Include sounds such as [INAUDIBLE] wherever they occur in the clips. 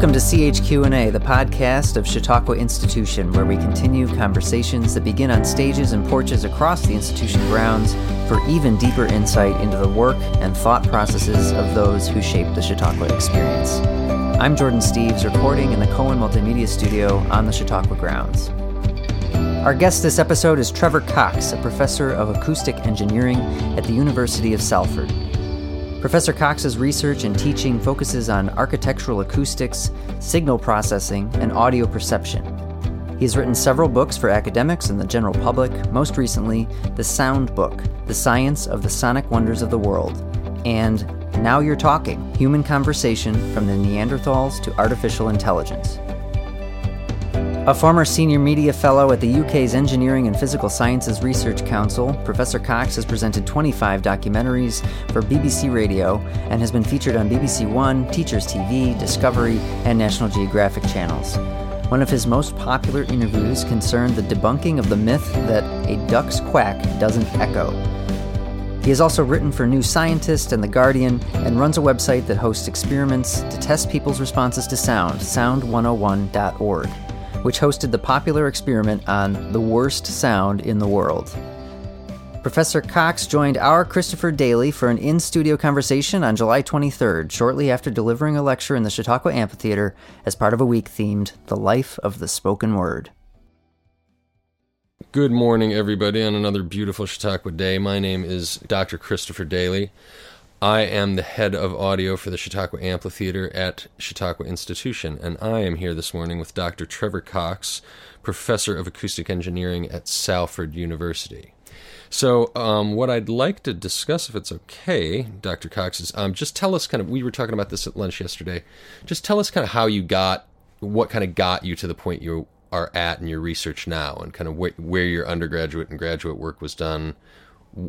Welcome to CHQ&A, the podcast of Chautauqua Institution, where we continue conversations that begin on stages and porches across the institution grounds for even deeper insight into the work and thought processes of those who shape the Chautauqua experience. I'm Jordan Steves, recording in the Cohen Multimedia Studio on the Chautauqua grounds. Our guest this episode is Trevor Cox, a professor of acoustic engineering at the University of Salford. Professor Cox's research and teaching focuses on architectural acoustics, signal processing, and audio perception. He has written several books for academics and the general public, most recently, The Sound Book The Science of the Sonic Wonders of the World, and Now You're Talking Human Conversation from the Neanderthals to Artificial Intelligence. A former senior media fellow at the UK's Engineering and Physical Sciences Research Council, Professor Cox has presented 25 documentaries for BBC Radio and has been featured on BBC One, Teachers TV, Discovery, and National Geographic channels. One of his most popular interviews concerned the debunking of the myth that a duck's quack doesn't echo. He has also written for New Scientist and The Guardian and runs a website that hosts experiments to test people's responses to sound, sound101.org which hosted the popular experiment on the worst sound in the world. Professor Cox joined our Christopher Daly for an in studio conversation on July 23rd, shortly after delivering a lecture in the Chautauqua Amphitheater as part of a week themed The Life of the Spoken Word. Good morning, everybody, on another beautiful Chautauqua day. My name is Dr. Christopher Daly. I am the head of audio for the Chautauqua Amphitheater at Chautauqua Institution, and I am here this morning with Dr. Trevor Cox, professor of acoustic engineering at Salford University. So, um, what I'd like to discuss, if it's okay, Dr. Cox, is um, just tell us kind of, we were talking about this at lunch yesterday, just tell us kind of how you got, what kind of got you to the point you are at in your research now, and kind of wh- where your undergraduate and graduate work was done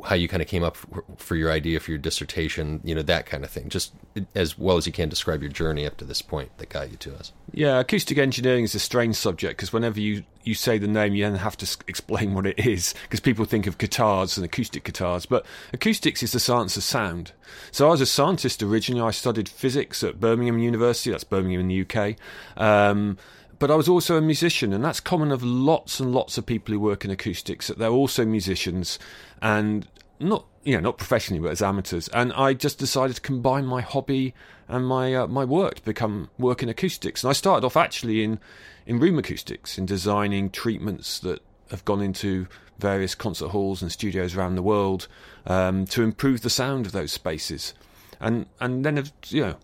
how you kind of came up for, your idea for your dissertation, you know, that kind of thing. Just as well as you can describe your journey up to this point that got you to us. Yeah, acoustic engineering is a strange subject because whenever you, you say the name, you then have to explain what it is because people think of guitars and acoustic guitars. But acoustics is the science of sound. So I was a scientist originally. I studied physics at Birmingham University, that's Birmingham in the UK. Um, but I was also a musician, and that's common of lots and lots of people who work in acoustics. That they're also musicians, and not you know not professionally, but as amateurs. And I just decided to combine my hobby and my uh, my work to become work in acoustics. And I started off actually in in room acoustics, in designing treatments that have gone into various concert halls and studios around the world um, to improve the sound of those spaces. And and then you know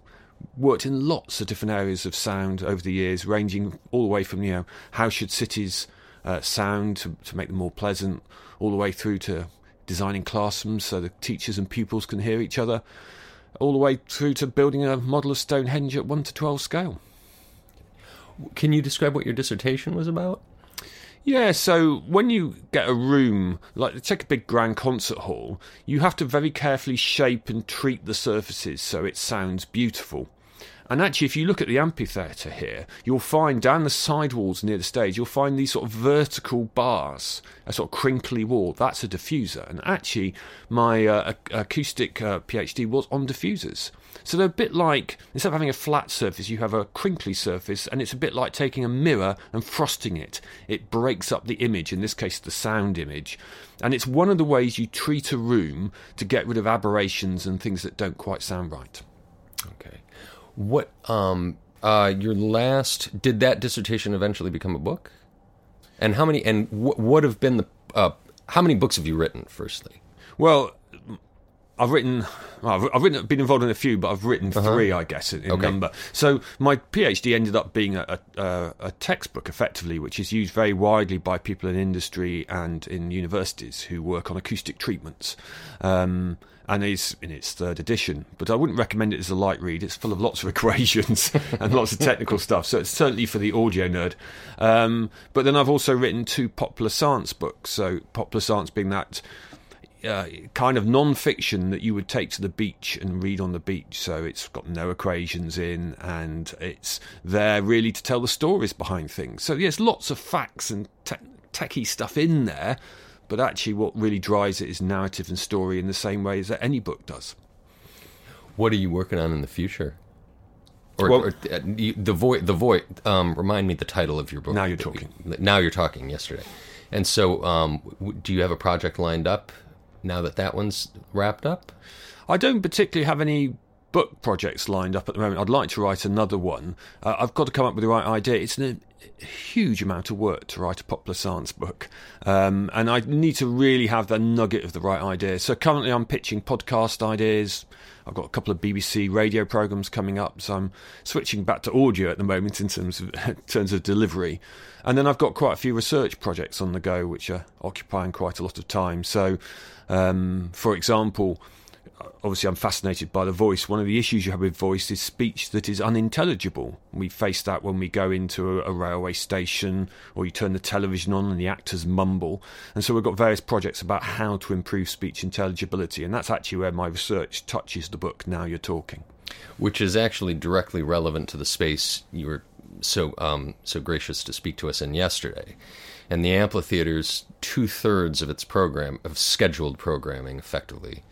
worked in lots of different areas of sound over the years, ranging all the way from you know how should cities uh, sound to, to make them more pleasant, all the way through to designing classrooms so the teachers and pupils can hear each other, all the way through to building a model of Stonehenge at one to twelve scale. Can you describe what your dissertation was about? Yeah, so when you get a room, like take a big grand concert hall, you have to very carefully shape and treat the surfaces so it sounds beautiful. And actually, if you look at the amphitheatre here, you'll find down the side walls near the stage, you'll find these sort of vertical bars, a sort of crinkly wall. That's a diffuser. And actually, my uh, acoustic uh, PhD was on diffusers. So they're a bit like, instead of having a flat surface, you have a crinkly surface, and it's a bit like taking a mirror and frosting it. It breaks up the image, in this case, the sound image. And it's one of the ways you treat a room to get rid of aberrations and things that don't quite sound right. Okay. What, um, uh, your last, did that dissertation eventually become a book? And how many, and what would have been the, uh, how many books have you written, firstly? Well, I've written, well, I've, written, been involved in a few, but I've written uh-huh. three, I guess, in, in okay. number. So my PhD ended up being a, a, a, textbook, effectively, which is used very widely by people in industry and in universities who work on acoustic treatments. Um, and is in its third edition. But I wouldn't recommend it as a light read. It's full of lots of [LAUGHS] equations [LAUGHS] and lots of technical stuff. So it's certainly for the audio nerd. Um, but then I've also written two popular science books. So popular science being that uh, kind of non-fiction that you would take to the beach and read on the beach. So it's got no equations in, and it's there really to tell the stories behind things. So yes, lots of facts and te- techie stuff in there, but actually, what really drives it is narrative and story in the same way as that any book does. What are you working on in the future? Or, Well- or uh, you- the voice. The voice. Um, remind me the title of your book. Now You're Talking. Now you're talking. Yesterday, and so um, do you have a project lined up now that that one's wrapped up? I don't particularly have any book projects lined up at the moment. I'd like to write another one. Uh, I've got to come up with the right idea. It's a huge amount of work to write a popular science book, um, and I need to really have the nugget of the right idea. So currently, I'm pitching podcast ideas. I've got a couple of BBC radio programs coming up, so I'm switching back to audio at the moment in terms of in [LAUGHS] terms of delivery. And then I've got quite a few research projects on the go, which are occupying quite a lot of time. So, um, for example obviously I'm fascinated by the voice. One of the issues you have with voice is speech that is unintelligible. We face that when we go into a, a railway station or you turn the television on and the actors mumble. And so we've got various projects about how to improve speech intelligibility, and that's actually where my research touches the book. Now you're talking. which is actually directly relevant to the space you were so um, so gracious to speak to us in yesterday. And the amphitheater's two thirds of its program of scheduled programming, effectively,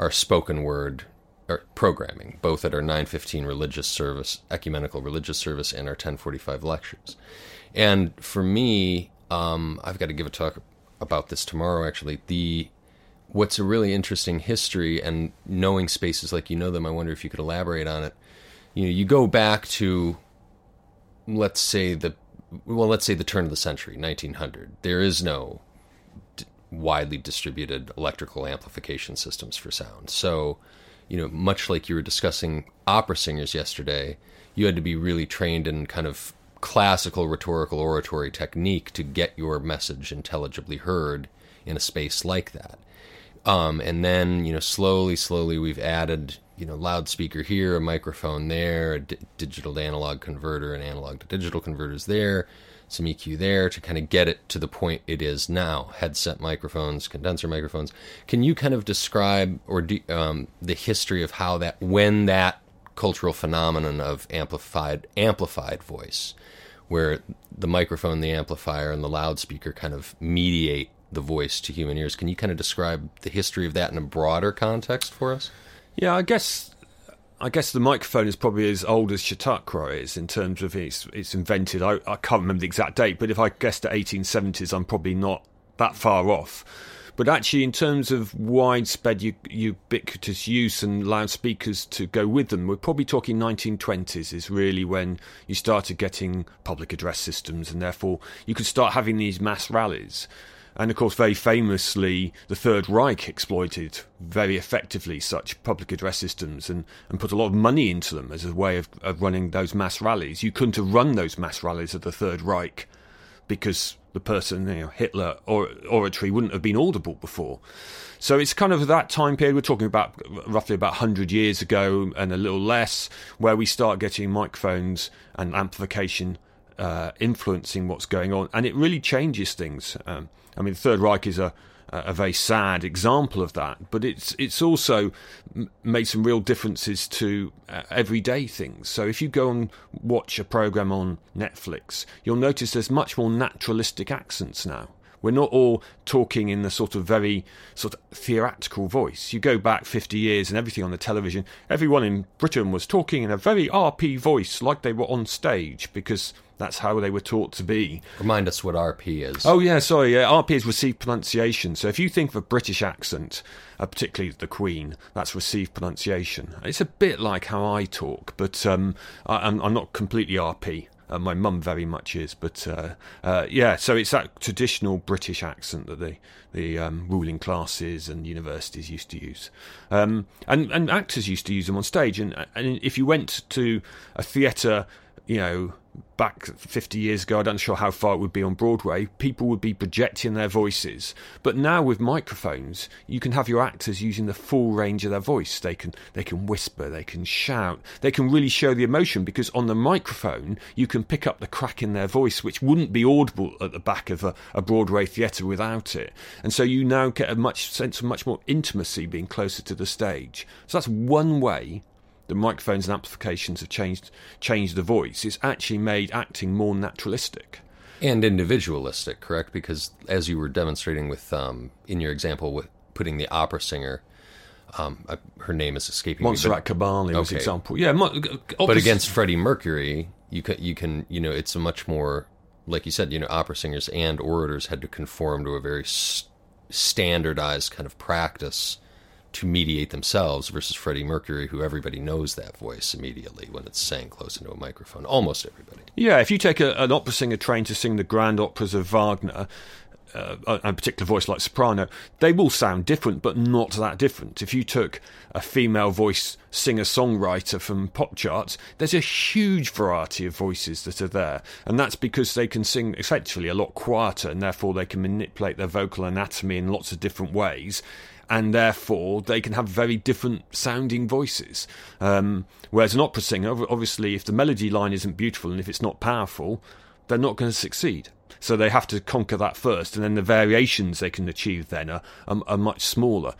are spoken word or programming, both at our 915 religious service, ecumenical religious service, and our 1045 lectures. And for me, um, I've got to give a talk about this tomorrow. Actually, the what's a really interesting history and knowing spaces like you know them, I wonder if you could elaborate on it. You know, you go back to let's say the well, let's say the turn of the century, 1900. There is no widely distributed electrical amplification systems for sound. So, you know, much like you were discussing opera singers yesterday, you had to be really trained in kind of classical rhetorical oratory technique to get your message intelligibly heard in a space like that. Um, and then, you know, slowly, slowly we've added, you know, loudspeaker here, a microphone there, a digital to analog converter, and analog to digital converters there, some EQ there to kind of get it to the point it is now. Headset microphones, condenser microphones. Can you kind of describe or do, um, the history of how that, when that cultural phenomenon of amplified amplified voice, where the microphone, the amplifier, and the loudspeaker kind of mediate the voice to human ears. Can you kind of describe the history of that in a broader context for us? Yeah, I guess I guess the microphone is probably as old as Chautauqua is in terms of its its invented. I, I can't remember the exact date, but if I guessed at 1870s, I'm probably not that far off. But actually, in terms of widespread ubiquitous use and loudspeakers to go with them, we're probably talking 1920s is really when you started getting public address systems, and therefore you could start having these mass rallies. And of course, very famously, the Third Reich exploited very effectively such public address systems and, and put a lot of money into them as a way of, of running those mass rallies. You couldn't have run those mass rallies of the Third Reich because the person, you know, Hitler or oratory wouldn't have been audible before. So it's kind of that time period. We're talking about roughly about 100 years ago and a little less, where we start getting microphones and amplification uh, influencing what's going on, and it really changes things. Um, I mean, the Third Reich is a a very sad example of that, but it's it's also made some real differences to uh, everyday things. So if you go and watch a program on Netflix, you'll notice there's much more naturalistic accents now. We're not all talking in the sort of very sort of theatrical voice. You go back 50 years and everything on the television, everyone in Britain was talking in a very RP voice like they were on stage because that's how they were taught to be. Remind us what RP is. Oh yeah, sorry. Yeah, RP is received pronunciation. So if you think of a British accent, uh, particularly the Queen, that's received pronunciation. It's a bit like how I talk, but um, I, I'm, I'm not completely RP. Uh, my mum very much is, but uh, uh, yeah. So it's that traditional British accent that the the um, ruling classes and universities used to use, um, and and actors used to use them on stage. And and if you went to a theatre, you know, back 50 years ago, I don't sure how far it would be on Broadway, people would be projecting their voices. But now with microphones, you can have your actors using the full range of their voice. They can they can whisper, they can shout, they can really show the emotion because on the microphone you can pick up the crack in their voice, which wouldn't be audible at the back of a, a Broadway theatre without it. And so you now get a much sense of much more intimacy being closer to the stage. So that's one way the microphones and amplifications have changed changed the voice. It's actually made acting more naturalistic. and individualistic, correct? Because as you were demonstrating with um, in your example with putting the opera singer Um, I, her name is escaping Montserrat me. Caballé was Okay. example. Yeah, But against Freddie Mercury, you can you can you know it's a much more like you said you know opera singers and orators had to conform to a very s- standardized kind of practice to mediate themselves versus Freddie Mercury, who everybody knows that voice immediately when it's sang close into a microphone. Almost everybody. Yeah, if you take a, an opera singer trained to sing the grand operas of Wagner, uh, a particular voice like soprano, they will sound different, but not that different. If you took a female voice singer songwriter from pop charts, there's a huge variety of voices that are there, and that's because they can sing effectively a lot quieter, and therefore they can manipulate their vocal anatomy in lots of different ways. And therefore, they can have very different sounding voices. Um, whereas an opera singer, obviously, if the melody line isn't beautiful and if it's not powerful, they're not going to succeed. So they have to conquer that first, and then the variations they can achieve then are, are, are much smaller.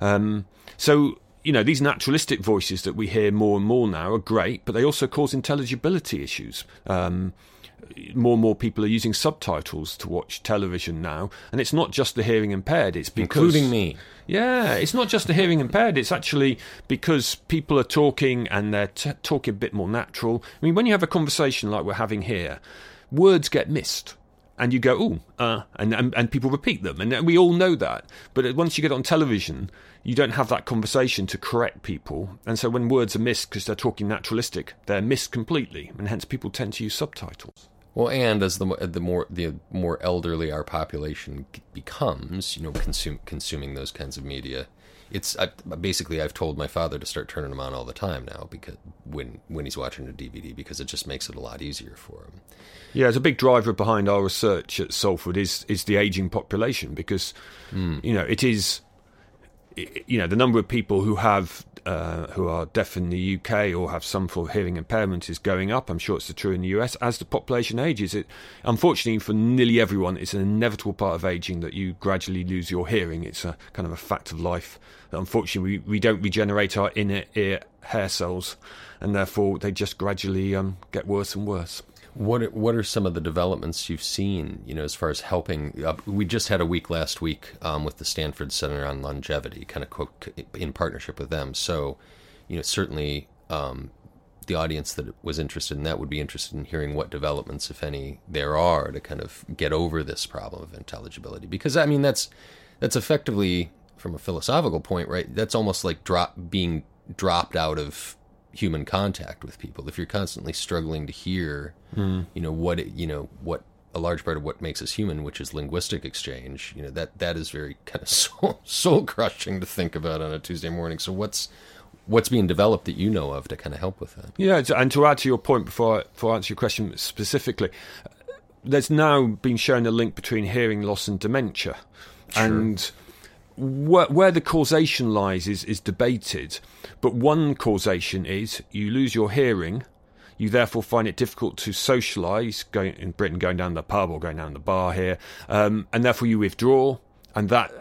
Um, so you know these naturalistic voices that we hear more and more now are great, but they also cause intelligibility issues. Um, more and more people are using subtitles to watch television now, and it's not just the hearing impaired; it's because Including me. yeah, it's not just the hearing impaired. It's actually because people are talking and they're t- talking a bit more natural. I mean, when you have a conversation like we're having here, words get missed. And you go, oh, uh, and, and and people repeat them, and we all know that. But once you get on television, you don't have that conversation to correct people, and so when words are missed because they're talking naturalistic, they're missed completely, and hence people tend to use subtitles. Well, and as the the more the more elderly our population becomes, you know, consuming those kinds of media, it's I, basically I've told my father to start turning them on all the time now because when when he's watching a DVD because it just makes it a lot easier for him. Yeah, it's a big driver behind our research at Salford is is the aging population because hmm. you know it is you know the number of people who have uh, who are deaf in the UK or have some form of hearing impairment is going up. I'm sure it's true in the US as the population ages. It unfortunately for nearly everyone, it's an inevitable part of aging that you gradually lose your hearing. It's a kind of a fact of life. Unfortunately, we, we don't regenerate our inner ear hair cells, and therefore they just gradually um, get worse and worse. What are, what are some of the developments you've seen? You know, as far as helping. Uh, we just had a week last week um, with the Stanford Center on Longevity, kind of co- in partnership with them. So, you know, certainly um, the audience that was interested in that would be interested in hearing what developments, if any, there are to kind of get over this problem of intelligibility. Because I mean, that's that's effectively from a philosophical point, right? That's almost like drop being dropped out of human contact with people. If you're constantly struggling to hear, hmm. you know what it, you know what a large part of what makes us human, which is linguistic exchange, you know that that is very kind of [LAUGHS] soul soul crushing to think about on a Tuesday morning. So what's what's being developed that you know of to kind of help with that? Yeah, and to add to your point before I, before I answer your question specifically, there's now been shown a link between hearing loss and dementia, and where, where the causation lies is is debated. But one causation is you lose your hearing. You therefore find it difficult to socialise, going in Britain, going down the pub or going down the bar here, um, and therefore you withdraw, and that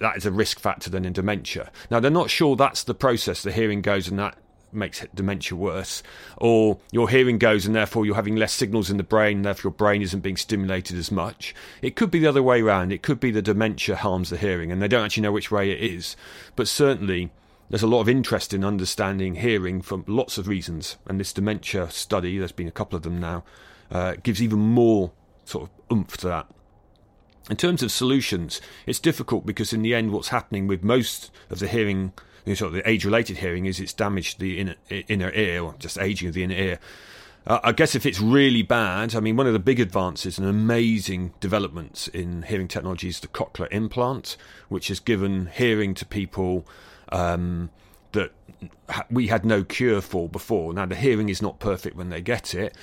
that is a risk factor then in dementia. Now they're not sure that's the process. The hearing goes and that makes dementia worse, or your hearing goes and therefore you're having less signals in the brain, therefore your brain isn't being stimulated as much. It could be the other way around. It could be the dementia harms the hearing, and they don't actually know which way it is. But certainly. There's a lot of interest in understanding hearing for lots of reasons, and this dementia study, there's been a couple of them now, uh, gives even more sort of oomph to that. In terms of solutions, it's difficult because in the end, what's happening with most of the hearing, know, sort of the age-related hearing, is it's damaged the inner, inner ear, or just aging of the inner ear. Uh, I guess if it's really bad, I mean, one of the big advances and amazing developments in hearing technology is the cochlear implant, which has given hearing to people um, that ha- we had no cure for before. Now, the hearing is not perfect when they get it,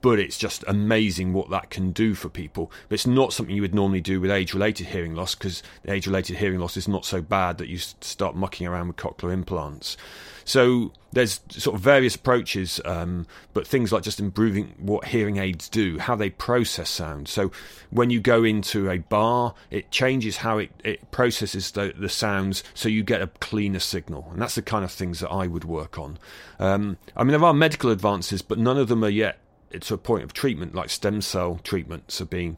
but it's just amazing what that can do for people. But it's not something you would normally do with age related hearing loss because age related hearing loss is not so bad that you start mucking around with cochlear implants. So there's sort of various approaches, um, but things like just improving what hearing aids do, how they process sound. So when you go into a bar, it changes how it, it processes the, the sounds so you get a cleaner signal. And that's the kind of things that I would work on. Um, I mean, there are medical advances, but none of them are yet to a point of treatment, like stem cell treatments are being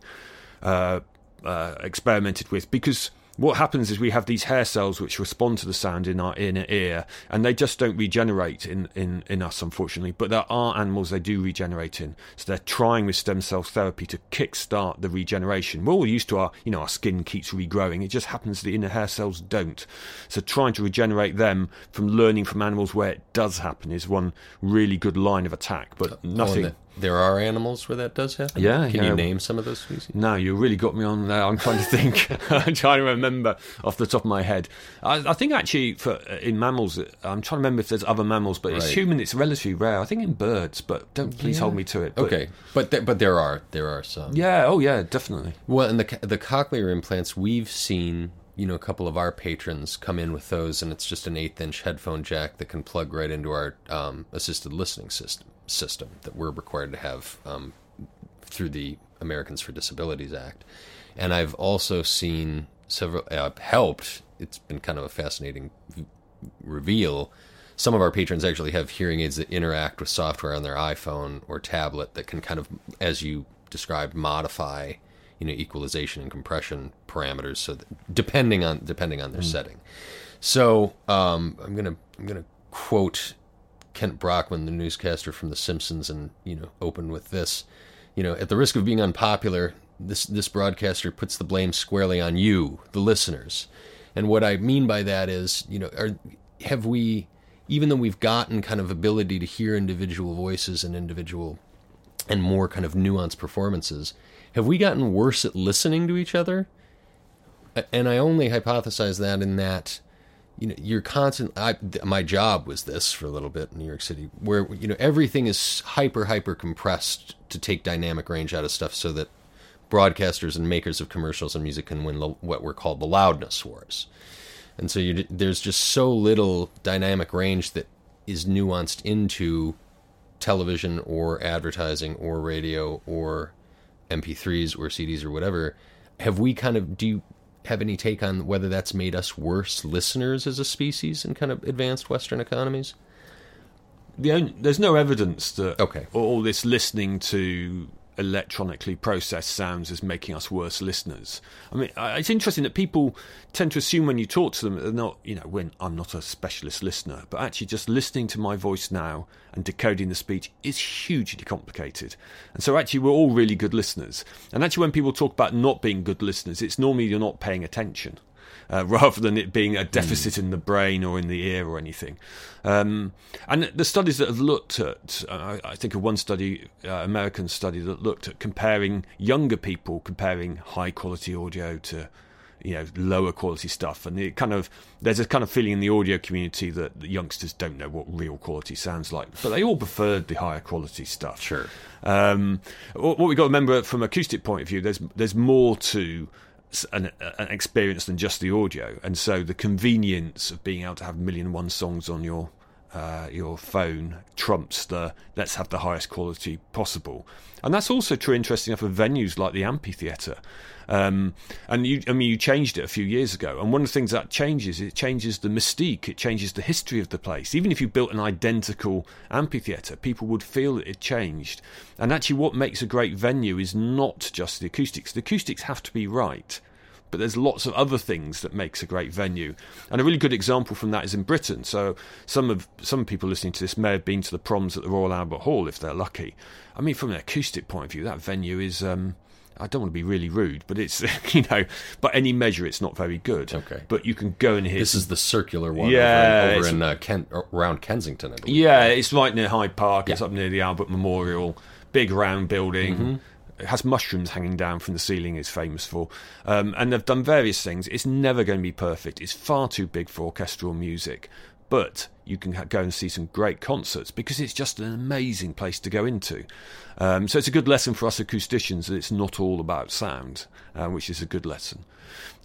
uh, uh, experimented with, because what happens is we have these hair cells which respond to the sound in our inner ear, and they just don't regenerate in, in, in us, unfortunately. But there are animals they do regenerate in, so they're trying with stem cell therapy to kick-start the regeneration. We're all used to our, you know, our skin keeps regrowing. It just happens the inner hair cells don't. So trying to regenerate them from learning from animals where it does happen is one really good line of attack. But nothing. There are animals where that does happen. Yeah, Can yeah. you name some of those species? No, you really got me on there. I'm trying to think. [LAUGHS] I'm trying to remember off the top of my head. I, I think actually, for in mammals, I'm trying to remember if there's other mammals, but it's human. It's relatively rare. I think in birds, but don't please hold me to it. But Okay, but th- but there are there are some. Yeah. Oh, yeah. Definitely. Well, and the the cochlear implants we've seen, you know, a couple of our patrons come in with those, and it's just an eighth inch headphone jack that can plug right into our um, assisted listening system system that we're required to have um, through the Americans for Disabilities Act. And I've also seen several uh, helped. It's been kind of a fascinating v- reveal. Some of our patrons actually have hearing aids that interact with software on their iPhone or tablet that can kind of, as you described, modify, you know, equalization and compression parameters. So that, depending on depending on their setting. So um, I'm gonna I'm gonna quote Kent Brockman, the newscaster from The Simpsons, and you know, open with this. You know, at the risk of being unpopular, this this broadcaster puts the blame squarely on you, the listeners. And what I mean by that is, you know, are, have we, even though we've gotten kind of ability to hear individual voices and individual and more kind of nuanced performances, have we gotten worse at listening to each other? And I only hypothesize that in that you know you're constant I, th- my job was this for a little bit in new york city where you know everything is hyper hyper compressed to take dynamic range out of stuff so that broadcasters and makers of commercials and music can win the, what were called the loudness wars. And so you, there's just so little dynamic range that is nuanced into television or advertising or radio or mp3s or cds or whatever. Have we kind of do you have any take on whether that's made us worse listeners as a species in kind of advanced Western economies? The only, there's no evidence that Okay. all this listening to electronically processed sounds is making us worse listeners. I mean, it's interesting that people tend to assume when you talk to them that they're not, you know, when I'm not a specialist listener, but actually just listening to my voice now and decoding the speech is hugely complicated. And so actually we're all really good listeners. And actually when people talk about not being good listeners, it's normally you're not paying attention uh, [LAUGHS] rather than it being a deficit in the brain or in the ear or anything. Um, and the studies that have looked at, uh, I think of one study, uh, American study that looked at comparing younger people, comparing high quality audio to you know lower quality stuff and it kind of there's a kind of feeling in the audio community that the youngsters don't know what real quality sounds like but they all preferred the higher quality stuff Sure. um, what we've got to remember from acoustic point of view, there's there's more to an, an experience than just the audio, and so the convenience of being able to have million one songs on your uh, your phone trumps the let's have the highest quality possible, and that's also true. Interesting enough of venues like the amphitheatre. Um, and you, I mean, you changed it a few years ago, and one of the things that changes, it changes the mystique, it changes the history of the place. Even if you built an identical amphitheatre, people would feel that it changed. And actually, what makes a great venue is not just the acoustics. The acoustics have to be right, but there's lots of other things that makes a great venue. And a really good example from that is in Britain. So some of some people listening to this may have been to the proms at the Royal Albert Hall if they're lucky. I mean, from an acoustic point of view, that venue is. Um, I don't want to be really rude, but it's [LAUGHS] you know, by any measure, it's not very good. Okay. but you can go and hear. This is the circular one Yeah, over, in- over in uh, Kent, around Kensington, I believe. Yeah, it's right near Hyde Park. It's up near the Albert Memorial. Big round building. Mm-hmm. It has mushrooms hanging down from the ceiling. It's famous for, um, and they've done various things. It's never going to be perfect. It's far too big for orchestral music, but you can ha- go and see some great concerts because it's just an amazing place to go into. Um, so it's a good lesson for us acousticians that it's not all about sound, uh, which is a good lesson.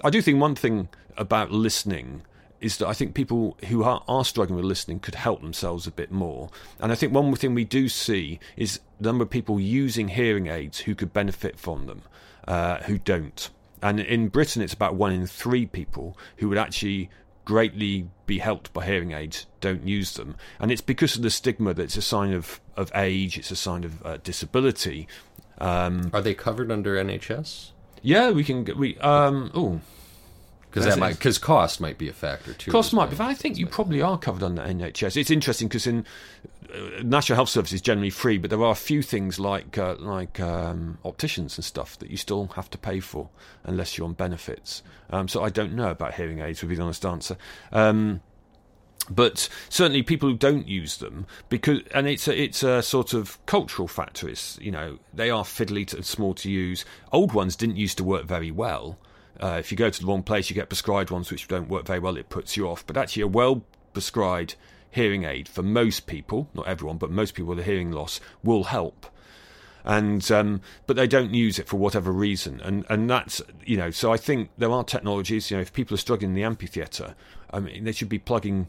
I do think one thing about listening is that I think people who are, are struggling with listening could help themselves a bit more. And I think one thing we do see is the number of people using hearing aids who could benefit from them, uh, who don't. And in Britain, it's about one in three people who would actually greatly be helped by hearing aids don't use them. And it's because of the stigma that it's a sign of, of age, it's a sign of uh, disability. Um, Are they covered under NHS? yeah, we can. We um. Oh, because that might because cost might be a factor too. Cost might but I think you probably are covered under NHS. It's interesting because in uh, National Health Service is generally free, but there are a few things like uh, like um, opticians and stuff that you still have to pay for unless you're on benefits. Um, so I don't know about hearing aids. Would be the honest answer. Um, but certainly people who don't use them because and it's a, it's a sort of cultural factor it's you know they are fiddly to, small to use old ones didn't used to work very well uh, if you go to the wrong place you get prescribed ones which don't work very well it puts you off but actually a well prescribed hearing aid for most people not everyone but most people with a hearing loss will help and um, but they don't use it for whatever reason, and and that's you know. So I think there are technologies. You know, if people are struggling in the amphitheatre, I mean, they should be plugging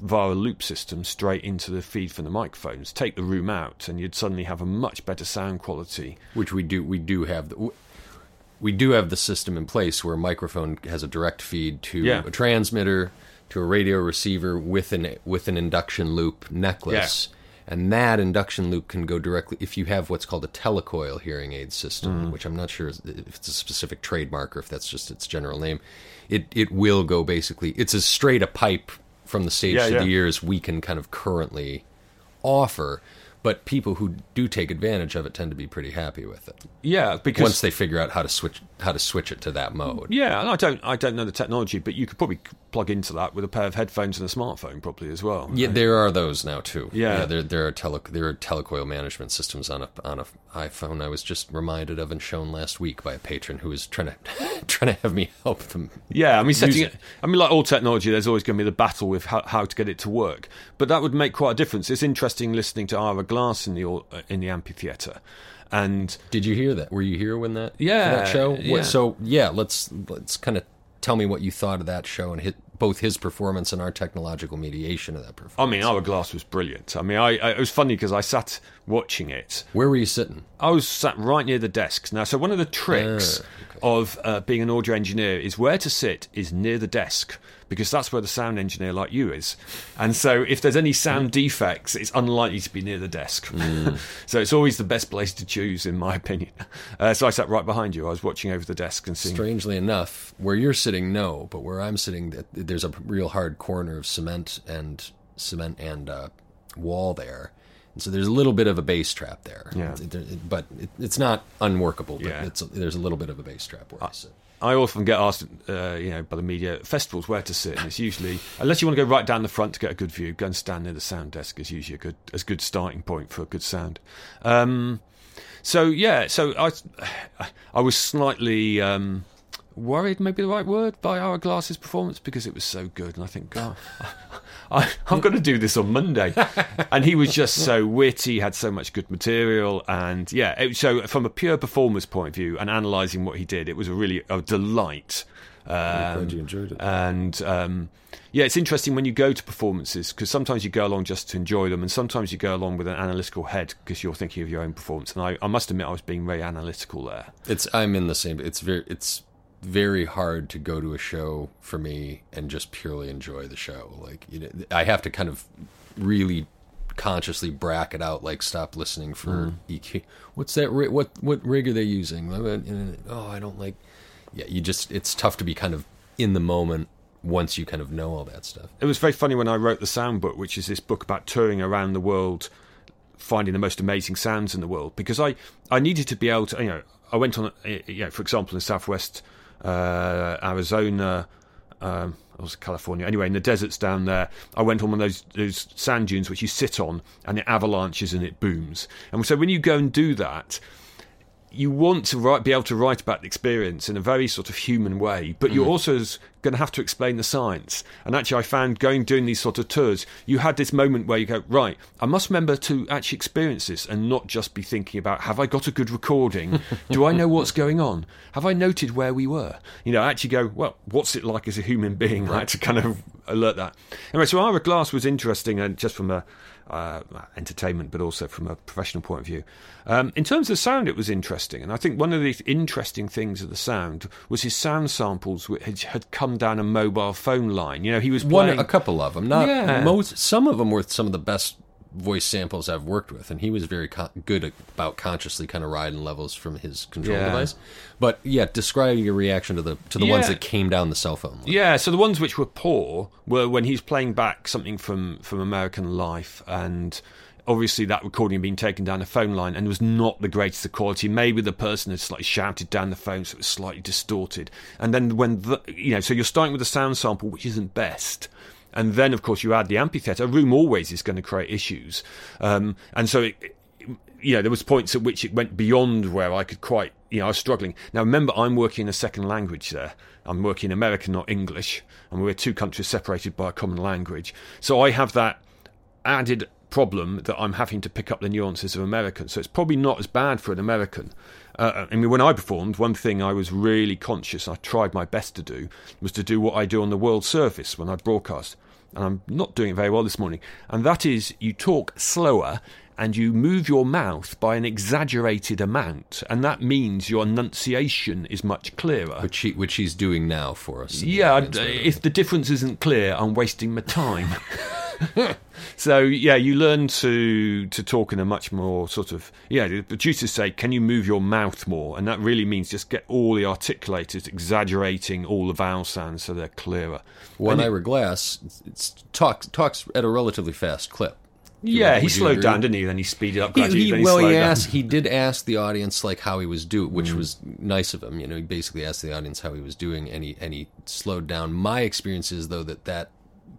via a loop system straight into the feed from the microphones. Take the room out, and you'd suddenly have a much better sound quality. which we do we do have the, we do have the system in place where a microphone has a direct feed to Yeah. a transmitter to a radio receiver with an with an induction loop necklace and that induction loop can go directly if you have what's called a telecoil hearing aid system Mm-hmm. which I'm not sure if it's a specific trademark or if that's just its general name it it will go basically it's as straight a pipe from the stage Yeah, to yeah. the ear as we can kind of currently offer but people who do take advantage of it tend to be pretty happy with it. Yeah, because once they figure out how to switch how to switch it to that mode. yeah, and I don't I don't know the technology, but you could probably plug into that with a pair of headphones and a smartphone, probably as well. Yeah, there are those now too. Yeah. there there are tele there are telecoil management systems on a on a iPhone. I was just reminded of and shown last week by a patron who was trying [LAUGHS] to trying to have me help them. Yeah, I mean, setting it. I mean, like all technology, there's always going to be the battle with how, how to get it to work. But that would make quite a difference. It's interesting listening to Ira Glass in the uh, in the amphitheatre, and Did you hear that? Were you here when that Yeah, that show? What- yeah. so yeah, let's let's kind of tell me what you thought of that show and hit both his performance and our technological mediation of that performance. I mean, Ira Glass was brilliant. I mean, I, I it was funny because I sat watching it. Where were you sitting? I was sat right near the desks. Now, so one of the tricks of uh, being an audio engineer is where to sit is near the desk because that's where the sound engineer like you is. And so if there's any sound defects, it's unlikely to be near the desk. [LAUGHS] so it's always the best place to choose, in my opinion. [LAUGHS] Uh, so I sat right behind you. I was watching over the desk and seeing. Strangely enough, where you're sitting, no, but where I'm sitting, there's a real hard corner of cement and cement and uh, wall there, and so there's a little bit of a bass trap there. Yeah. It- it- but it, it's not unworkable. But Yeah. it's there's a little bit of a bass trap where I sit. I often get asked, uh, you know, by the media festivals where to sit, and it's usually unless you want to go right down the front to get a good view, go and stand near the sound desk is usually a good as good starting point for a good sound. Um, so yeah, so I I was slightly um, worried, maybe the right word, by Ira Glass's performance because it was so good, and I think, God, [LAUGHS] I, I'm going to do this on Monday. [LAUGHS] and he was just so witty, had so much good material, and yeah. It, so from a pure performer's point of view and analysing what he did, it was a really a delight. Um, glad you enjoyed it. And um, yeah, it's interesting when you go to performances because sometimes you go along just to enjoy them, and sometimes you go along with an analytical head because you're thinking of your own performance. And I, I must admit, I was being very analytical there. It's I'm in the same. It's very it's very hard to go to a show for me and just purely enjoy the show. Like you know, I have to kind of really consciously bracket out like stop listening for mm. EQ. What's that? ri- What what rig are they using? Oh, I don't like. Yeah, you just it's tough to be kind of in the moment once you kind of know all that stuff. It was very funny when I wrote the sound book, which is this book about touring around the world, finding the most amazing sounds in the world. Because I, I needed to be able to, you know, I went on, you know, for example, in Southwest Arizona, um, or was California? Anyway, in the deserts down there, I went on one of those those sand dunes which you sit on, and it avalanches and it booms. And so when you go and do that, you want to write, be able to write about the experience in a very sort of human way, but you're mm. also going to have to explain the science. And actually, I found going doing these sort of tours, you had this moment where you go, right, I must remember to actually experience this and not just be thinking about, have I got a good recording? [LAUGHS] Do I know what's going on? Have I noted where we were? You know, I actually go, well, what's it like as a human being, [LAUGHS] right, to kind of alert that. Anyway, so Ira Glass was interesting, and just from a uh, entertainment, but also from a professional point of view. Um, in terms of sound, it was interesting, and I think one of the interesting things of the sound was his sound samples which had, come down a mobile phone line. You know, he was One playing. a couple of them, not Yeah. most. Some of them were some of the best voice samples I've worked with, and he was very co- good about consciously kind of riding levels from his control Yeah. device. But yeah, describing your reaction to the to the ones that came down the cell phone. line. Yeah, so the ones which were poor were when he's playing back something from, from American Life, and obviously that recording had been taken down the phone line and was not the greatest of quality. Maybe the person had slightly shouted down the phone, so it was slightly distorted. And then when the, you know, so you're starting with a sound sample which isn't best. And then, of course, you add the amphitheatre. A room always is going to create issues, um, and so it, you know, there was points at which it went beyond where I could quite, you know, I was struggling. Now, remember, I'm working in a second language there. I'm working American, not English, and we're two countries separated by a common language. So I have that added problem that I'm having to pick up the nuances of American. So it's probably not as bad for an American. Uh, I mean, when I performed, one thing I was really conscious, I tried my best to do, was to do what I do on the World Service when I broadcast. And I'm not doing it very well this morning. And that is, you talk slower and you move your mouth by an exaggerated amount. And that means your enunciation is much clearer. Which he, which he's doing now for us. Yeah, I'd- uh, if the difference isn't clear, I'm wasting my time. [LAUGHS] [LAUGHS] so yeah, you learn to to talk in a much more sort of yeah. The producers say, "Can you move your mouth more?" And that really means just get all the articulators exaggerating all the vowel sounds so they're clearer. One And it- Ira Glass it's, talks talks at a relatively fast clip. yeah, would he slowed down, didn't he? Then he speeded up gradually. he- then he well, slowed he down. asked. He did ask the audience like how he was doing, Mm. which was nice of him. You know, he basically asked the audience how he was doing, and he and he slowed down. My experience is though that that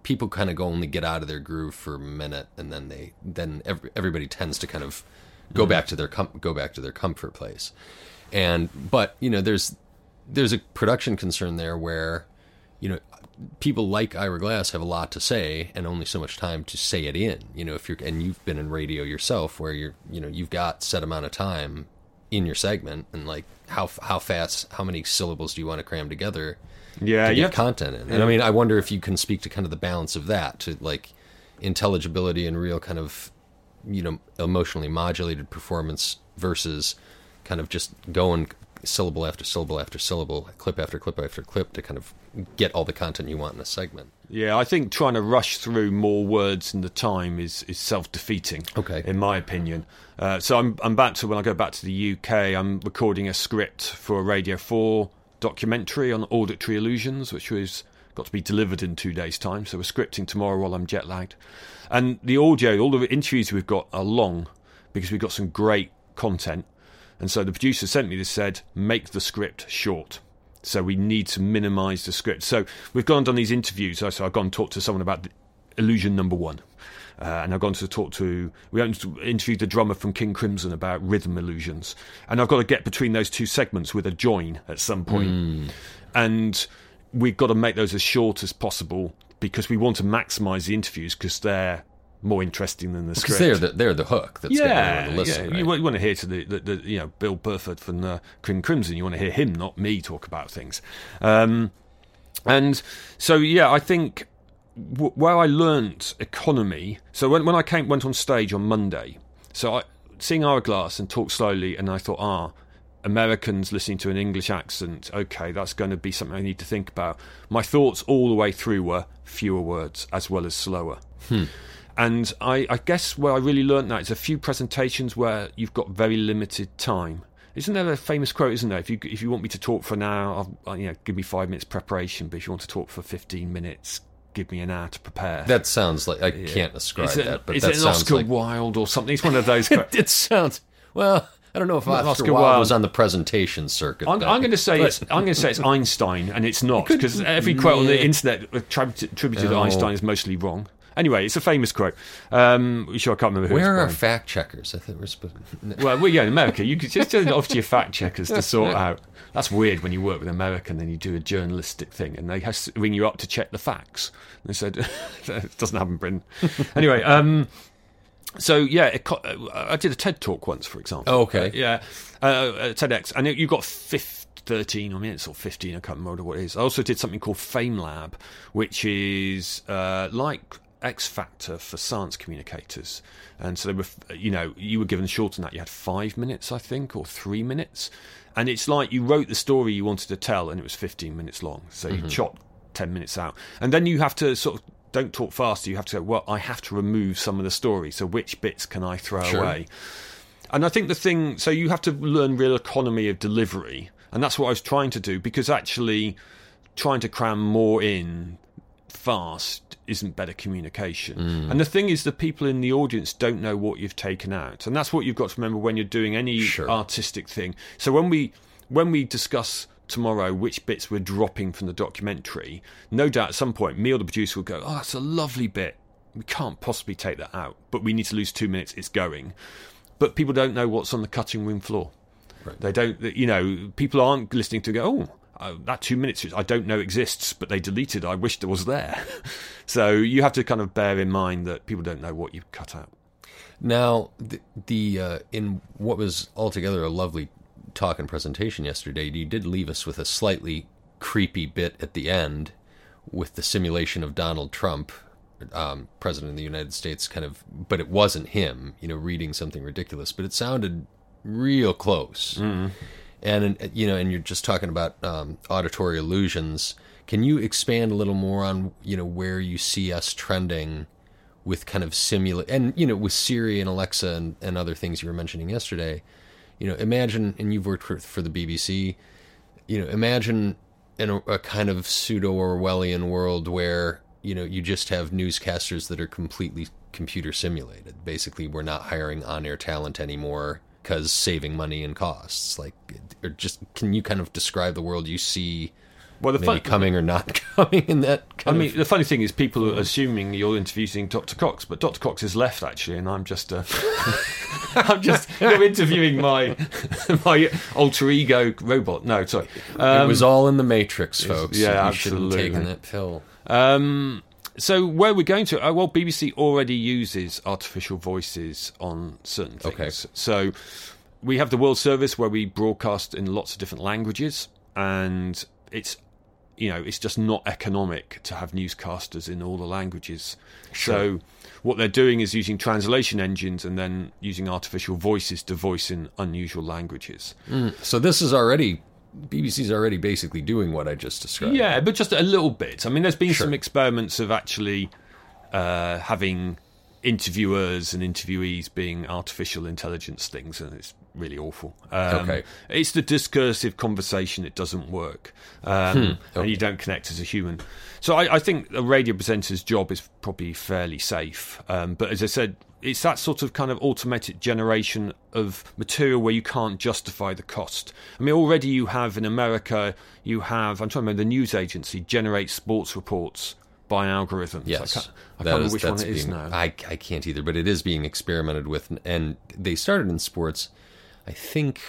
people kind of go only get out of their groove for a minute, and then they then every, everybody tends to kind of go Mm. back to their com- go back to their comfort place. And but you know, there's there's a production concern there where you know people like Ira Glass have a lot to say and only so much time to say it in. You know, if you're and you've been in radio yourself, where you're you know you've got set amount of time in your segment, and like how how fast, how many syllables do you want to cram together? Yeah, to get content in. And I mean, I wonder if you can speak to kind of the balance of that to like intelligibility and real kind of you know emotionally modulated performance versus kind of just going syllable after syllable after syllable, clip after clip after clip to kind of get all the content you want in a segment. Yeah, I think trying to rush through more words in the time is, is self defeating. Okay. in my opinion. Uh, so I'm I'm back to when I go back to the UK. I'm recording a script for a Radio Four documentary on auditory illusions, which was got to be delivered in two days' time. So we're scripting tomorrow while I'm jet lagged, and the audio, all the interviews we've got are long because we've got some great content. And so the producer sent me this said, make the script short. So we need to minimise the script. So we've gone and done these interviews. So I've gone and talked to someone about illusion number one. Uh, and I've gone to talk to, we interviewed the drummer from King Crimson about rhythm illusions. And I've got to get between those two segments with a join at some point. And we've got to make those as short as possible because we want to maximise the interviews because they're more interesting than the Because script. they're the, they're the hook that's Yeah, everyone to listen. yeah. right? You, want, you want to hear to the, the, the you know Bill Bruford from uh, King Crimson. You want to hear him, not me, talk about things. Um, and so yeah, I think w- where I learnt economy. So when when I came went on stage on Monday, so I seeing Ira Glass and talk slowly, and I thought, ah. Americans listening to an English accent, okay, that's going to be something I need to think about. My thoughts all the way through were fewer words as well as slower. And I, I guess where I really learnt that is a few presentations where you've got very limited time. Isn't there a famous quote? Isn't there? If you if you want me to talk for an hour, I'll, you know, give me five minutes preparation. But if you want to talk for fifteen minutes, give me an hour to prepare. that sounds like I can't describe it, that, but is that it an sounds Oscar like Wilde or something? It's one of those. [LAUGHS] quotes. it sounds well. I don't know if Oscar, Oscar Wilde, Wilde. was on the presentation circuit. I'm, I'm going to say it's [LAUGHS] I'm going to say it's Einstein, and it's not because every quote on the internet attributed attributed to. Einstein is mostly wrong. Anyway, it's a famous quote. Um, sure, I can't remember who. Where are our fact checkers? I think we're supposed. Well, well, yeah, in America, you could just turn it off to your fact checkers to sort out. That's weird when you work with an American, then you do a journalistic thing, and they ring you up to check the facts. They said [LAUGHS] it doesn't happen, in Britain. [LAUGHS] Anyway, um, so yeah, it, co- uh, I did a TED talk once, for example. Oh, okay. Uh, yeah, uh, TEDx, and it, you got 15, 13 minutes or 15, I can't remember what it is. I also did something called FameLab, which is uh, like X Factor for science communicators. And so they were, you know, you were given shorter than that. You had five minutes, I think, or three minutes. And it's like you wrote the story you wanted to tell, and it was 15 minutes long. So you mm-hmm. chopped 10 minutes out. And then you have to sort of don't talk faster. You have to go. Well, I have to remove some of the story. So which bits can I throw Sure. away? And I think the thing, so you have to learn real economy of delivery, and that's what I was trying to do because actually trying to cram more in fast isn't better communication. Mm. And the thing is, the people in the audience don't know what you've taken out, and that's what you've got to remember when you're doing any Sure. artistic thing. So when we when we discuss tomorrow which bits we're dropping from the documentary, no doubt at some point me or the producer will go, "Oh, that's a lovely bit. We can't possibly take that out, but we need to lose two minutes. It's going." But people don't know what's on the cutting room floor. Right. They don't, you know, people aren't listening to go, oh, uh, that two minutes which I don't know exists, but they deleted. I wished it was there. [LAUGHS] so you have to kind of bear in mind that people don't know what you cut out. Now, the, the uh, in what was altogether a lovely talk and presentation yesterday, you did leave us with a slightly creepy bit at the end with the simulation of Donald Trump, um, president of the United States, kind of, but it wasn't him, you know, reading something ridiculous, but it sounded real close. And you know, and you're just talking about um, auditory illusions. Can you expand a little more on you know where you see us trending? with kind of simulate and you know with Siri and Alexa and, and other things you were mentioning yesterday, you know, imagine and you've worked for, for the BBC, you know, imagine in a, a kind of pseudo Orwellian world where you know you just have newscasters that are completely computer simulated. Basically, we're not hiring on-air talent anymore because saving money and costs. Like, or just can you kind of describe the world you see? Well, the maybe fun- coming or not [LAUGHS] coming in that I mean, of the funny thing is, people are assuming you're interviewing Dr. Cox, but Dr. Cox is left actually, and I'm just, uh, [LAUGHS] I'm just, you're interviewing my [LAUGHS] my alter ego robot. No, sorry. Um, it was all in the Matrix, folks. yeah, you shouldn't have absolutely. taken that pill. Um, so where we're going to? Uh, well, BBC already uses artificial voices on certain things. Okay. So we have the World Service where we broadcast in lots of different languages, and it's you know it's just not economic to have newscasters in all the languages. Sure. So what they're doing is using translation engines and then using artificial voices to voice in unusual languages. So this is already BBC's already basically doing what I just described. Yeah, but just a little bit. I mean, there's been some experiments of actually uh, having interviewers and interviewees being artificial intelligence things, and it's really awful. Um, Okay. It's the discursive conversation that doesn't work, um, and you don't connect as a human. So I, I think a radio presenter's job is probably fairly safe. Um, but as I said, it's that sort of kind of automated generation of material where you can't justify the cost. I mean, already you have in America, you have, I'm trying to remember, the news agency generates sports reports by algorithms. Yes, I can't, I can't remember is- which one it is being- now. I I can't either, but it is being experimented with, and they started in sports. I think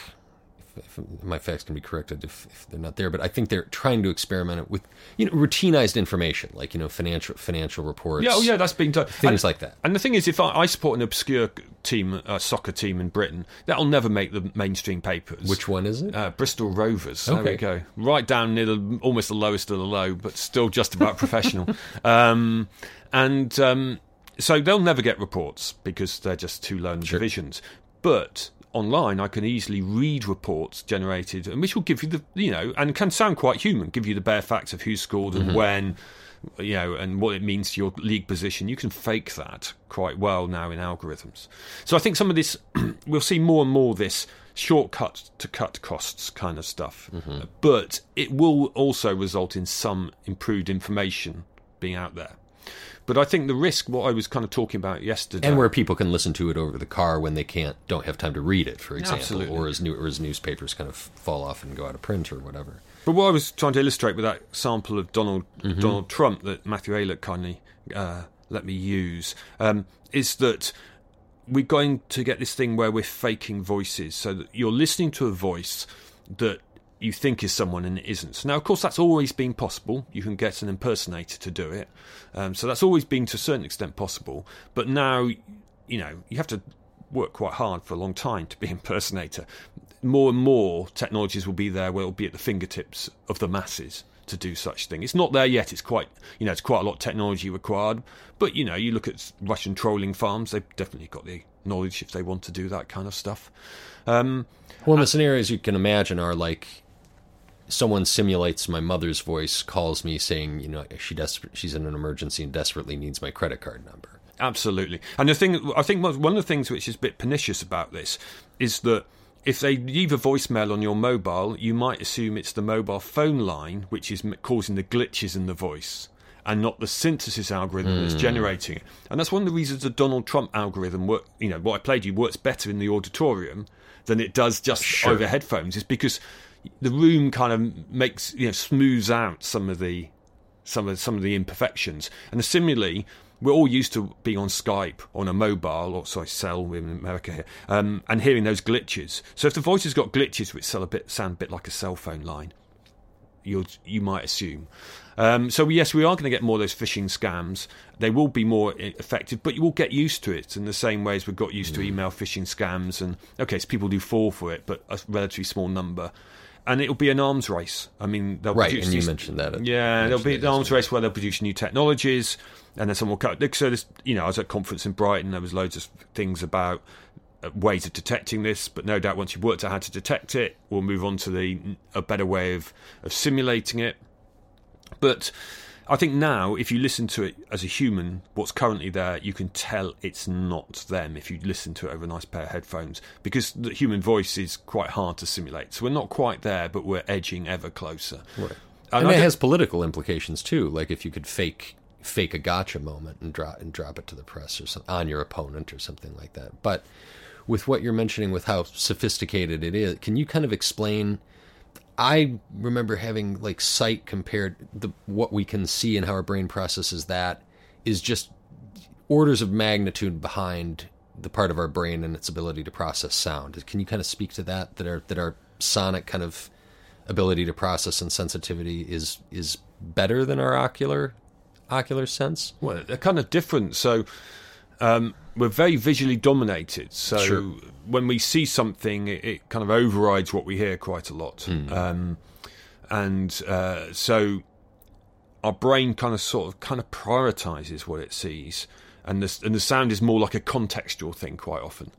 if, my facts can be corrected if, if they're not there, but I think they're trying to experiment with you know routinized information like you know financial financial reports. Yeah, oh yeah, that's being done. Things And- like that. And the thing is, if I, I support an obscure team, a soccer team in Britain, that'll never make the mainstream papers. Which one is it? Uh, Bristol Rovers. There we go. Right down near the almost the lowest of the low, but still just about [LAUGHS] professional. Um, and um, so they'll never get reports because they're just too low in the divisions. But online, I can easily read reports generated, and which will give you the you know, and can sound quite human, give you the bare facts of who scored and mm-hmm. when. You know, and what it means to your league position. You can fake that quite well now in algorithms. So I think some of this, [CLEARS THROAT] we'll see more and more this shortcut to cut costs kind of stuff. Mm-hmm. But it will also result in some improved information being out there. But I think the risk, what I was kind of talking about yesterday, and where people can listen to it over the car when they can't don't have time to read it, for example, Absolutely. or as new or as newspapers kind of fall off and go out of print or whatever. But what I was trying to illustrate with that sample of Donald Mm-hmm. Donald Trump that Matthew Aylett kindly uh, let me use um, is that we're going to get this thing where we're faking voices, so that you're listening to a voice that you think is someone and it isn't. Now, of course, that's always been possible. You can get an impersonator to do it, um, so that's always been to a certain extent possible. But now, you know, you have to work quite hard for a long time to be impersonator. More and more technologies will be there where it'll be at the fingertips of the masses to do such thing. It's not there yet. It's quite, you know, it's quite a lot of technology required. But you know, you look at Russian trolling farms; they've definitely got the knowledge if they want to do that kind of stuff. Um, Well, the scenarios you can imagine are like someone simulates my mother's voice, calls me saying, you know, she desper- she's in an emergency and desperately needs my credit card number. Absolutely. And the thing, I think one of the things which is a bit pernicious about this is that if they leave a voicemail on your mobile, you might assume it's the mobile phone line which is causing the glitches in the voice and not the synthesis algorithm mm. that's hmm. generating it. And that's one of the reasons the Donald Trump algorithm work, you know, what I played you works better in the auditorium than it does just sure. over headphones is because the room kind of makes, you know, smooths out some of the some of some of the imperfections. And similarly, we're all used to being on Skype on a mobile, or sorry, cell in America here, um, and hearing those glitches. So if the voice has got glitches which sound a bit sound a bit like a cell phone line, you you might assume. Um, so yes, we are going to get more of those phishing scams. They will be more effective, but you will get used to it in the same way as we got used mm. to email phishing scams. And okay, so people do fall for it, but a relatively small number and it'll be an arms race. I mean, they'll right, produce and these, you mentioned that. Yeah, there'll be an arms race where they'll produce new technologies, and then someone will cut. So, this, you know, I was at a conference in Brighton. There was loads of things about uh, ways of detecting this, but no doubt once you've worked out how to detect it, we'll move on to the a better way of of simulating it. But I think now, if you listen to it as a human, what's currently there, you can tell it's not them if you listen to it over a nice pair of headphones, because the human voice is quite hard to simulate. So we're not quite there, but we're edging ever closer. Right. And, and it has political implications too. Like if you could fake fake a gotcha moment and drop and drop it to the press or something on your opponent or something like that. But with what you're mentioning, with how sophisticated it is, can you kind of explain? I remember having like sight compared the what we can see and how our brain processes that is just orders of magnitude behind the part of our brain and its ability to process sound. Can you kind of speak to that? That our that our sonic kind of ability to process and sensitivity is is better than our ocular ocular sense? Well, they're kind of different. So um, we're very visually dominated. So sure. when we see something, it, it, kind of overrides what we hear quite a lot. Mm. Um, and uh, so our brain kind of sort of kind of prioritizes what it sees, and the and the sound is more like a contextual thing quite often.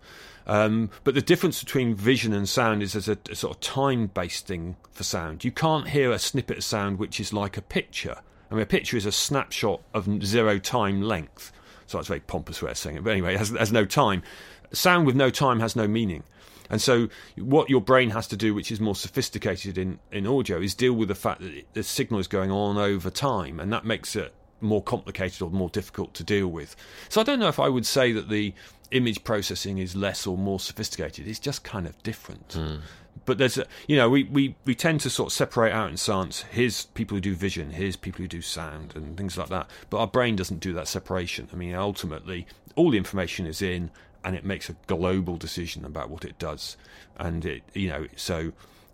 Um, but the difference between vision and sound is there's a, a sort of time based thing for sound. You can't hear a snippet of sound which is like a picture. I mean, a picture is a snapshot of zero time length. So it's a very pompous way of saying it. But anyway, it has, has no time. Sound with no time has no meaning. And so, what your brain has to do, which is more sophisticated in, in audio, is deal with the fact that the signal is going on over time, and that makes it more complicated or more difficult to deal with. So, I don't know if I would say that the image processing is less or more sophisticated. It's just kind of different. Mm but there's you know we, we, we tend to sort of separate out in science. Here's people who do vision here's people who do sound and things like that. But our brain doesn't do that separation. I mean ultimately all the information is in and it makes a global decision about what it does. And it you know so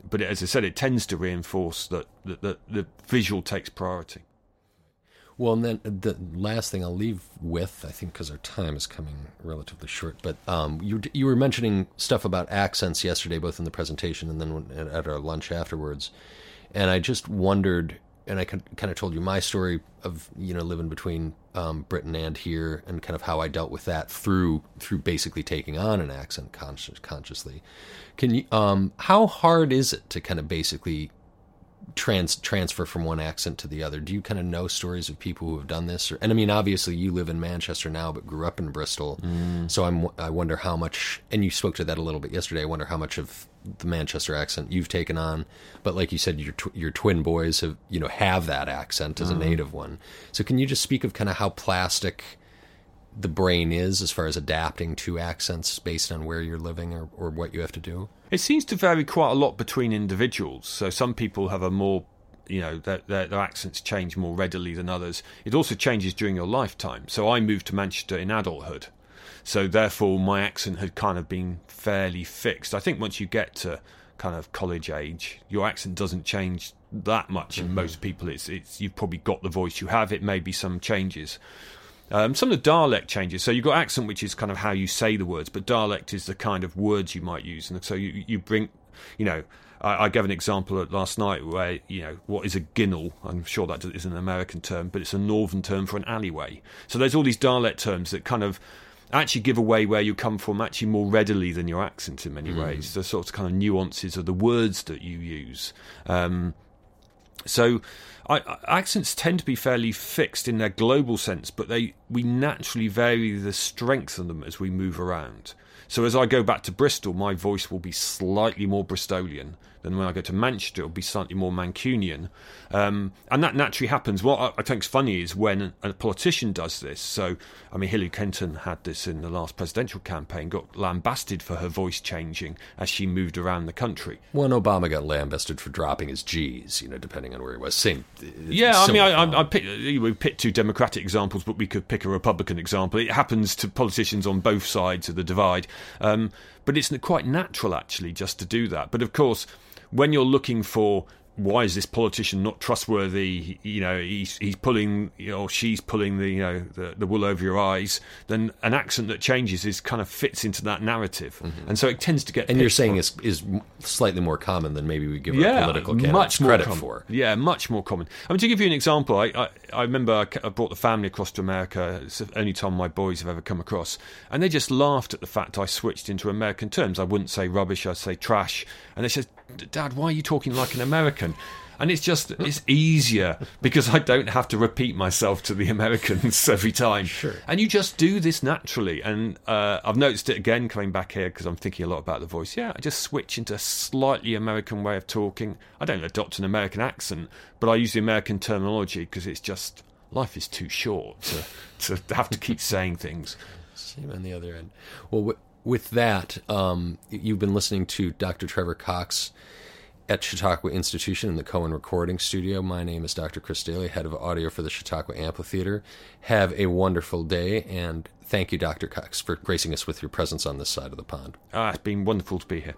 but as i said it tends to reinforce that the, the, the visual takes priority well, and then the last thing I'll leave with, I think, because our time is coming relatively short, but um, you you were mentioning stuff about accents yesterday, both in the presentation and then at our lunch afterwards, and I just wondered, and I kind of told you my story of you know living between um, Britain and here, and kind of how I dealt with that through through basically taking on an accent conscious, consciously. Can you? Um, how hard is it to kind of basically trans transfer from one accent to the other. Do you kind of know stories of people who have done this? Or, and I mean, obviously, you live in Manchester now, but grew up in Bristol. Mm. So I'm I wonder how much. And you spoke to that a little bit yesterday. I wonder how much of the Manchester accent you've taken on. But like you said, your tw- your twin boys have you know have that accent as mm. a native one. So can you just speak of kind of how plastic? The brain is as far as adapting to accents based on where you're living or, or what you have to do? It seems to vary quite a lot between individuals. So some people have a more you know their, their, their, accents change more readily than others. It also changes during your lifetime. So I moved to Manchester in adulthood, so therefore my accent had kind of been fairly fixed. I think once you get to kind of college age, your accent doesn't change that much. Mm-hmm. In most people, it's it's you've probably got the voice you have. It may be some changes, um, some of the dialect changes. So you've got accent, which is kind of how you say the words, but dialect is the kind of words you might use. And so you, you bring, you know, I, I gave an example last night where, you know, what is a ginnel? I'm sure that is an American term, but it's a northern term for an alleyway. So there's all these dialect terms that kind of actually give away where you come from actually more readily than your accent in many mm. ways. The sort of kind of nuances of the words that you use. Um, So I, accents tend to be fairly fixed in their global sense, but they we naturally vary the strength of them as we move around. So as I go back to Bristol, my voice will be slightly more Bristolian than when I go to Manchester, it'll be slightly more Mancunian. Um, and that naturally happens. What I think is funny is when a politician does this. So, I mean, Hillary Clinton had this in the last presidential campaign, got lambasted for her voice changing as she moved around the country. When Obama got lambasted for dropping his G's, you know, depending on where he was. Same. Yeah, I mean, I, I, I pick, we picked two Democratic examples, but we could pick a Republican example. It happens to politicians on both sides of the divide. Um, but it's quite natural, actually, just to do that. But of course, when you're looking for why is this politician not trustworthy? You know, he's he's pulling, you know, she's pulling the you know the, the wool over your eyes. Then an accent that changes is kind of fits into that narrative, mm-hmm. and so it tends to get. And you're saying is is slightly more common than maybe we give yeah, political much more credit common. for. Yeah, much more common. I mean, to give you an example, I I, I remember I, I brought the family across to America. It's the only time my boys have ever come across, and they just laughed at the fact I switched into American terms. I wouldn't say rubbish, I'd say trash, and they said, "Dad, why are you talking like an American?" and it's just it's easier because I don't have to repeat myself to the Americans [LAUGHS] every time. Sure. And you just do this naturally. And uh, I've noticed it again coming back here because I'm thinking a lot about the voice. Yeah, I just switch into a slightly American way of talking. I don't adopt an American accent, but I use the American terminology because it's just life is too short to to have to keep saying things. Same on the other end. Well, with that, um, you've been listening to Dr. Trevor Cox at Chautauqua Institution in the Cohen Recording Studio. My name is Dr. Chris Daly, head of audio for the Chautauqua Amphitheater. Have a wonderful day, and thank you, Dr. Cox, for gracing us with your presence on this side of the pond. Ah, it's been wonderful to be here.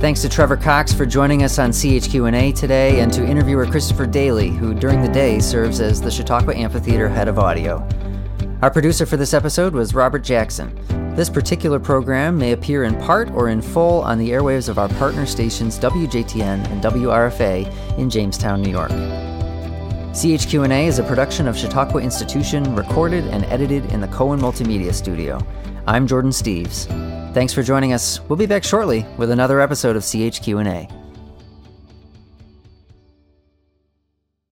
Thanks to Trevor Cox for joining us on CHQ&A today, and to interviewer Christopher Daly, who during the day serves as the Chautauqua Amphitheater head of audio. Our producer for this episode was Robert Jackson. This particular program may appear in part or in full on the airwaves of our partner stations WJTN and WRFA in Jamestown, New York. CHQ&A is a production of Chautauqua Institution, recorded and edited in the Cohen Multimedia Studio. I'm Jordan Steves. Thanks for joining us. We'll be back shortly with another episode of CHQ&A.